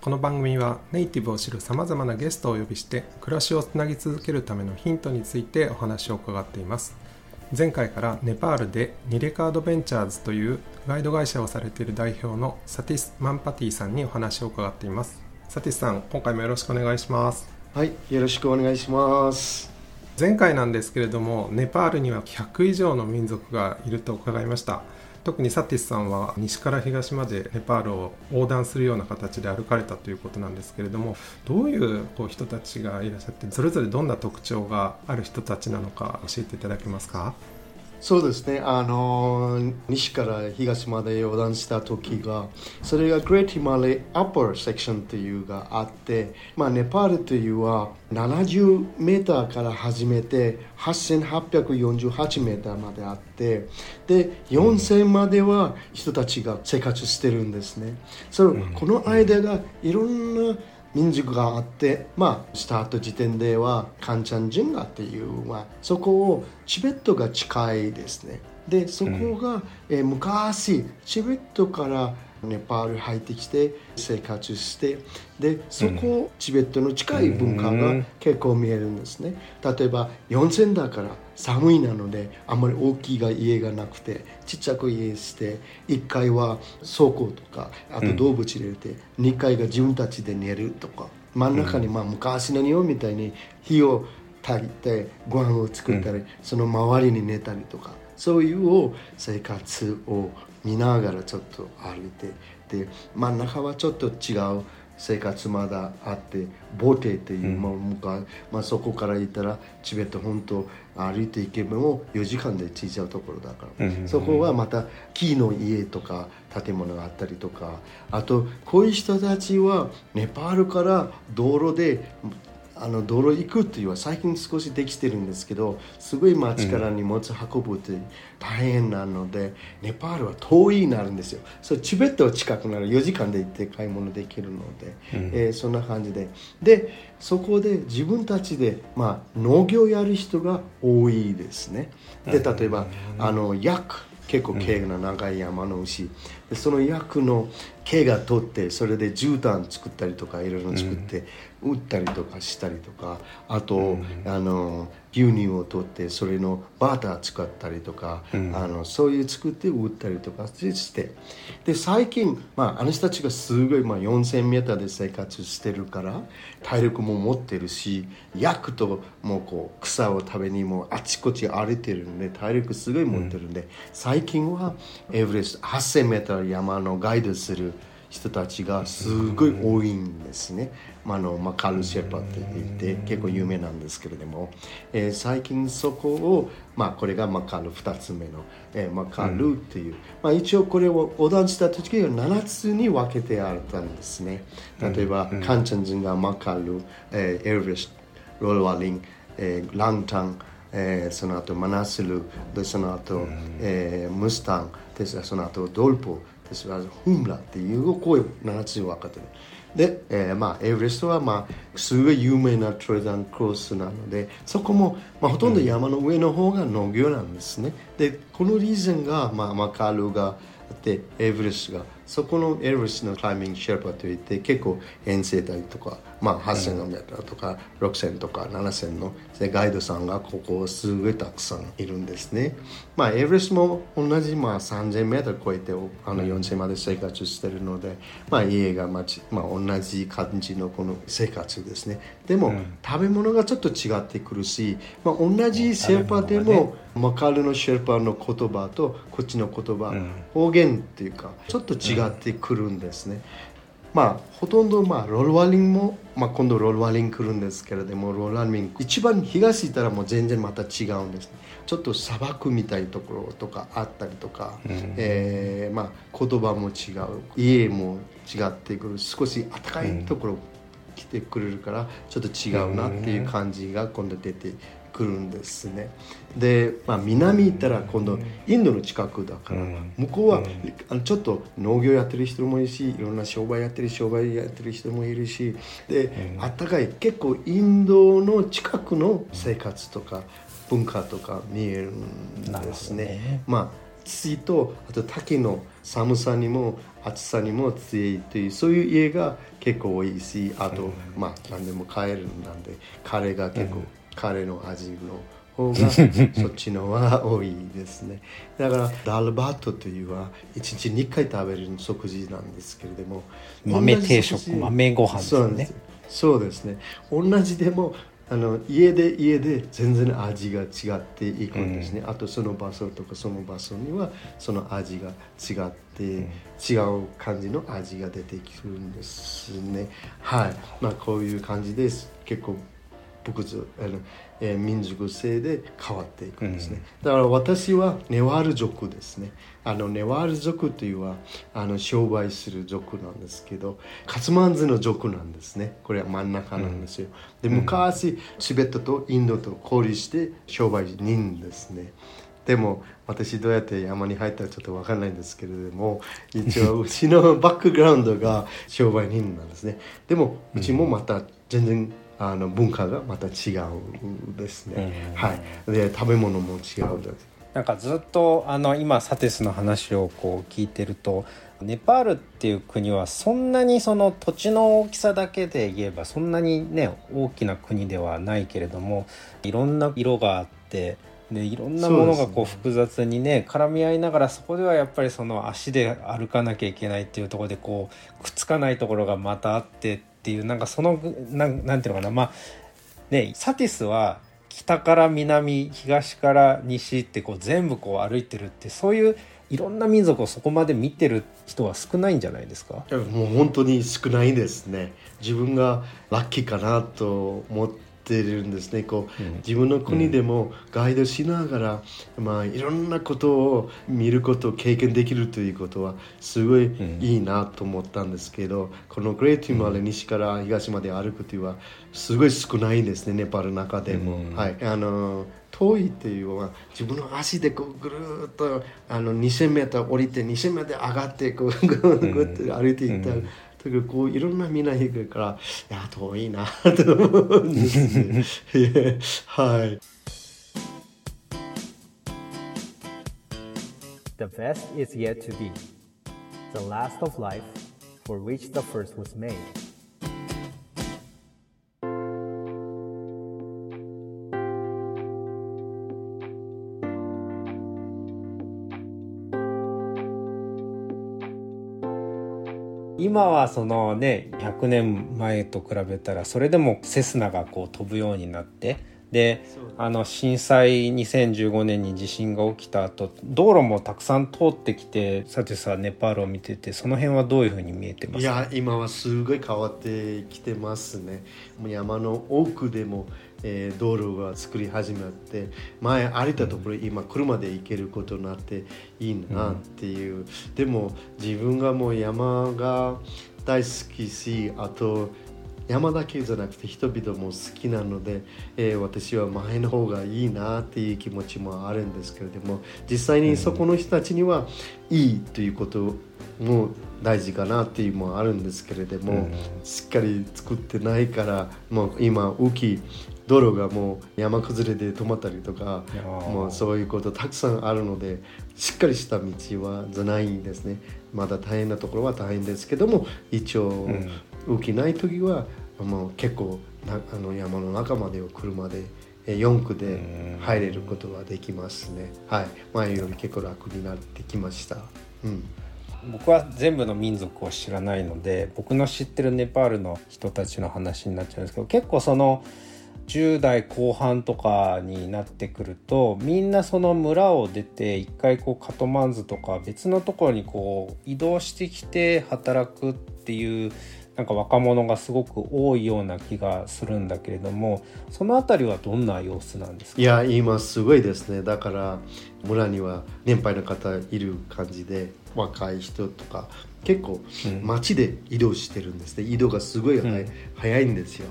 この番組はネイティブを知るさまざまなゲストをお呼びして暮らしをつなぎ続けるためのヒントについてお話を伺っています。前回からネパールでニレカードベンチャーズというガイド会社をされている代表のサティス・マンパティさんにお話を伺っています。サティスさん今回もよろしくお願いします。はい、よろしくお願いします。前回なんですけれどもネパールには100以上の民族がいると伺いました特にサティスさんは西から東までネパールを横断するような形で歩かれたということなんですけれどもどういうこう人たちがいらっしゃってそれぞれどんな特徴がある人たちなのか教えていただけますか？そうですね、あの西から東まで横断した時が、それがグレートヒマレーアッパーセクションというがあって、まあ、ネパールというは70メーターから始めて8848メーターまであって、で、4000までは人たちが生活してるんですね。それこの間がいろんな民族があって、まあ、スタート時点ではカンチャンジンガっていう、まあ、そこをチベットが近いですね。でそこが、えー昔チベットからネパール入ってきて生活してでそこ、チベットの近い文化が結構見えるんですね。例えば4000だから寒いなのであんまり大きいが家がなくてちっちゃく家して1階は倉庫とかあと動物入れて、2階が自分たちで寝るとか真ん中にまあ昔の日本みたいに火を焚いてご飯を作ったり、その周りに寝たりとかそういう生活を見ながらちょっと歩いてで真ん中はちょっと違う生活まだあってボテっていう、まあ昔まあ、そこから行ったらチベット本当歩いていけばも4時間で着いちゃうところだから、そこはまた木の家とか建物があったりとかあとこういう人たちはネパールから道路であの道路行くっていうのは最近少しできてるんですけどすごい街から荷物運ぶって大変なので、ネパールは遠いになるんですよ。それチベットは近くなる。4時間で行って買い物できるので、えーそんな感じで。でそこで自分たちで、まあ、農業やる人が多いですね。で例えば、あのヤク。結構毛が長い山の牛でその役の毛が取ってそれで絨毯作ったりとかいろいろ作って、売ったりとかしたりとかあと、あの牛乳を取ってそれのバター使ったりとか、あのそういう作って売ったりとかしてで最近、まあ、あの人たちがすごい、まあ、4000メーターで生活してるから体力も持ってるし役ともうこう草を食べにもあちこち歩いてるんで体力すごい持ってるんで、最近はエベレスト8000メーター山のガイドする人たちがすごい多いんですね。まあ、あのまあ、カルシェパって言って結構有名なんですけれども、えー最近そこを、まあ、これがマカル2つ目の、えーマカルっていう、まあ、一応これを横断した時は7つに分けてあったんですね。例えば、カンチャンジンガマカル、えーエルベスロールワリン、えーランタン、えーその後マナスルでその後、えームスタンでその後ドルポですからフンラっていうこういう7つに分かってる。で、えーまあ、エベレストは、まあ、すごい有名なトレザンクロスなのでそこも、まあ、ほとんど山の上の方が農業なんですね。でこのリーズンが、まあ、マカルがあってエベレストがそこのエベレストのクライミングシェルパといって結構遠征隊とか、まあ、8000のメーターとか6000とか7000の。でガイドさんがここすごいたくさんいるんですね。まあエベレストも同じ、まあ、3000メーター超えてあの4000まで生活してるので、まあ、家が町、まあ、同じ感じのこの生活ですね。でも、食べ物がちょっと違ってくるし、まあ、同じシェルパでも、マカルのシェルパの言葉とこっちの言葉、方言っていうかちょっと違ってくるんですね、まあほとんどまあロールワリンも、まあ、今度ロールワリン来るんですけれどもロールワリン一番東行ったらもう全然また違うんですね。ちょっと砂漠みたいなところとかあったりとか、えーまあ、言葉も違う家も違ってくる少し暖かいところ来てくれるからちょっと違うなっていう感じが今度出てく来るんですね。で、まあ、南行ったら今度インドの近くだから、うん。向こうは、ちょっと農業やってる人もいるしいろんな商売やってる商売やってる人もいるしで、あったかい結構インドの近くの生活とか文化とか見えるんですね。まあ土とあと滝の寒さにも暑さにも強いというそういう家が結構多いしあと、まあ何でも買えるなんでカレーが結構、カレーの味の方が そっちのは多いですね。だからダルバットというは1日2回食べる食事なんですけれども豆定食豆ご飯ですよね。そうです。ね。同じでもあの家で家で全然味が違っていくんですね、あとその場所とかその場所にはその味が違って、違う感じの味が出てくるんですね。はい。まあこういう感じです。結構僕ずあの、えー民族性で変わっていくんですね、だから私はネワール族ですね。あのネワール族というのはあの商売する族なんですけどカツマンズの族なんですね。これは真ん中なんですよ、で昔チベットとインドと交流して商売人ですね。でも私どうやって山に入ったかちょっと分かんないんですけれども一応うちのバックグラウンドが商売人なんですね。でもうちもまた全然あの文化がまた違うですね、はい。で食べ物も違うなんかずっとあの今サティスの話をこう聞いてるとネパールっていう国はそんなにその土地の大きさだけで言えばそんなにね大きな国ではないけれどもいろんな色があってでいろんなものがこう複雑にね絡み合いながらそこではやっぱりその足で歩かなきゃいけないっていうところでこうくっつかないところがまたあってっていうなんかそのなんなんていうのかなまあねサティスは北から南東から西ってこう全部こう歩いてるってそういういろんな民族をそこまで見てる人は少ないんじゃないですか？もう本当に少ないですね。自分がラッキーかなと思ってるんですね。こう、自分の国でもガイドしながら、まあ、いろんなことを見ること経験できるということはすごいいいなと思ったんですけど、このグレートヒマラヤ西から東まで歩くというのはすごい少ないんですねネパールの中でも。はい。あの遠いっていうのは自分の足でこうぐるーっとあの 2000m 降りて 2000m 上がってこうぐーって歩いていった、だけどこういろんなみんな行くからいや遠いなと思うんですねはい The best is yet to be, the last of life for which the first was made. 今はそのね100年前と比べたらそれでもセスナがこう飛ぶようになってであの震災2015年に地震が起きた後道路もたくさん通ってきてさてさネパールを見ててその辺はどういうふうに見えてますか？いや今はすごい変わってきてますね。もう山の奥でも、えー道路が作り始めて前歩いたところ、今車で行けることになっていいなっていう、でも自分がもう山が大好きしあと山だけじゃなくて人々も好きなので、えー私は前の方がいいなっていう気持ちもあるんですけれども実際にそこの人たちにはいいということも大事かなっていうのもあるんですけれども、しっかり作ってないからもう今大きい道路がもう山崩れで止まったりとかもうそういうことたくさんあるのでしっかりした道はじゃないんですね。まだ大変なところは大変ですけども一応、大きない時はもう結構なあの山の中までを車でえー4区で入れることができますね。はい。前より結構楽になってきました。うん。僕は全部の民族を知らないので僕の知ってるネパールの人たちの話になっちゃうんですけど結構その10代後半とかになってくるとみんなその村を出て一回こうカトマンズとか別のところにこう移動してきて働くっていうなんか若者がすごく多いような気がするんだけれどもその辺りはどんな様子なんですか？いや今すごいですね。だから村には年配の方いる感じで若い人とか結構街で移動してるんですね、移動がすごい早い,、早いんですよ。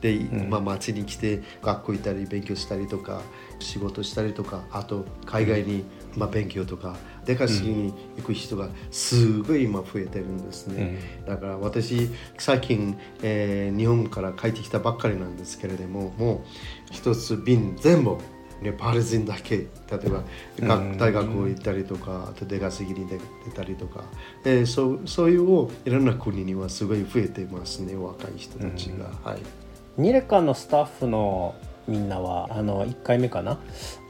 で、まあ、街に来て学校行ったり勉強したりとか仕事したりとかあと海外に、まあ、勉強とか出稼ぎに行く人がすごい今増えてるんですね、うん、だから私最近、えー、日本から帰ってきたばっかりなんですけれどももう一つ便全部ネパール人だけ。例えば、大学行ったりとかあと出稼ぎに出たりとか、えー、そうそういういろんな国にはすごい増えてますね若い人たちが。はい、ニレカのスタッフのみんなはあの1回目かな？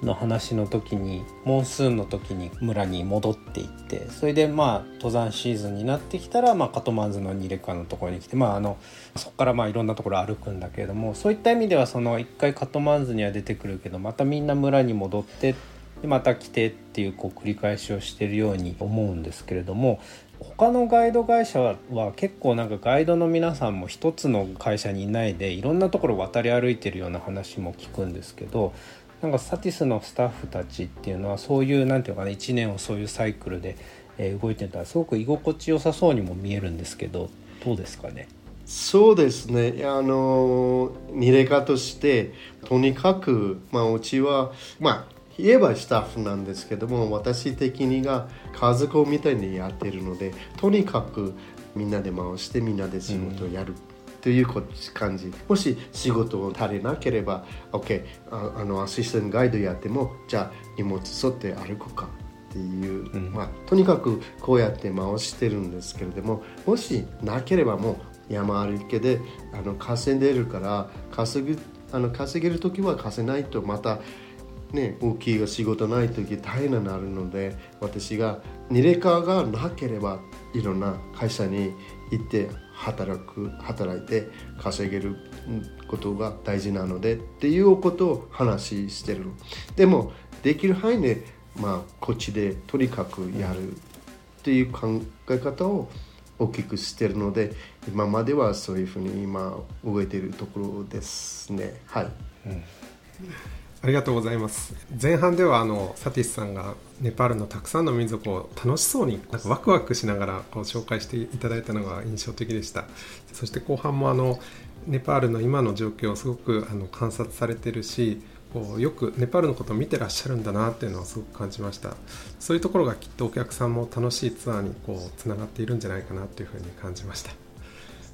の話の時にモンスーンの時に村に戻っていってそれでまあ登山シーズンになってきたら、まあ、カトマンズのニレカのところに来て、まあ、あのそこからまあいろんなところ歩くんだけれどもそういった意味ではその1回カトマンズには出てくるけどまたみんな村に戻ってでまた来てっていうこう繰り返しをしてるように思うんですけれども他のガイド会社は結構なんかガイドの皆さんも一つの会社にいないでいろんなところ渡り歩いてるような話も聞くんですけどなんかサティスのスタッフたちっていうのはそういう何て言うかな1年をそういうサイクルで動いてたらすごく居心地よさそうにも見えるんですけどどうですかね？そうですね。あのニレカとしてとにかく、まあ、うちはまあ言えばスタッフなんですけども私的にが家族みたいにやってるのでとにかくみんなで回してみんなで仕事をやる。という感じもし仕事を足りなければ OK ああのアシスタントガイドやってもじゃあ荷物沿って歩くかっていう、うん、まあ、とにかくこうやって回してるんですけれどももしなければもう山歩きであの稼いでるから稼ぐあの稼げる時は稼ないとまたね、大きいが仕事ない時大変になるので私がニレカがなければいろんな会社に行って働く働いて稼げることが大事なのでっていうことを話してるでもできる範囲で、まあ、こっちでとにかくやるっていう考え方を大きくしてるので今まではそういうふうに今動いているところですね。はい。うん。ありがとうございます。前半ではあのサティスさんがネパールのたくさんの民族を楽しそうになんかワクワクしながらこう紹介していただいたのが印象的でした。そして後半もあのネパールの今の状況をすごくあの観察されてるしこうよくネパールのことを見てらっしゃるんだなっていうのをすごく感じました。そういうところがきっとお客さんも楽しいツアーにこうつながっているんじゃないかなというふうに感じました。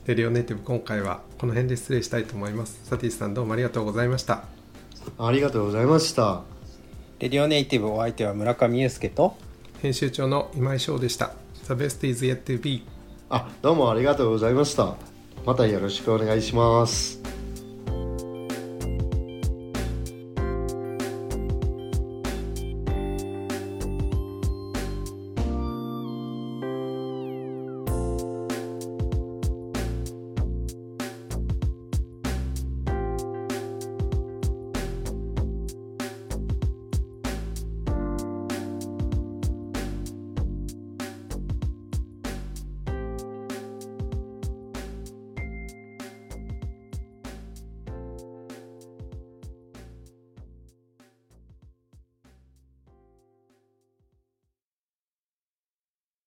レディオネイティブ今回はこの辺で失礼したいと思います。サティスさんどうもありがとうございました。ありがとうございました。レディオネイティブお相手は村上裕介と編集長の今井翔でした。The best is yet to be あどうもありがとうございました。またよろしくお願いします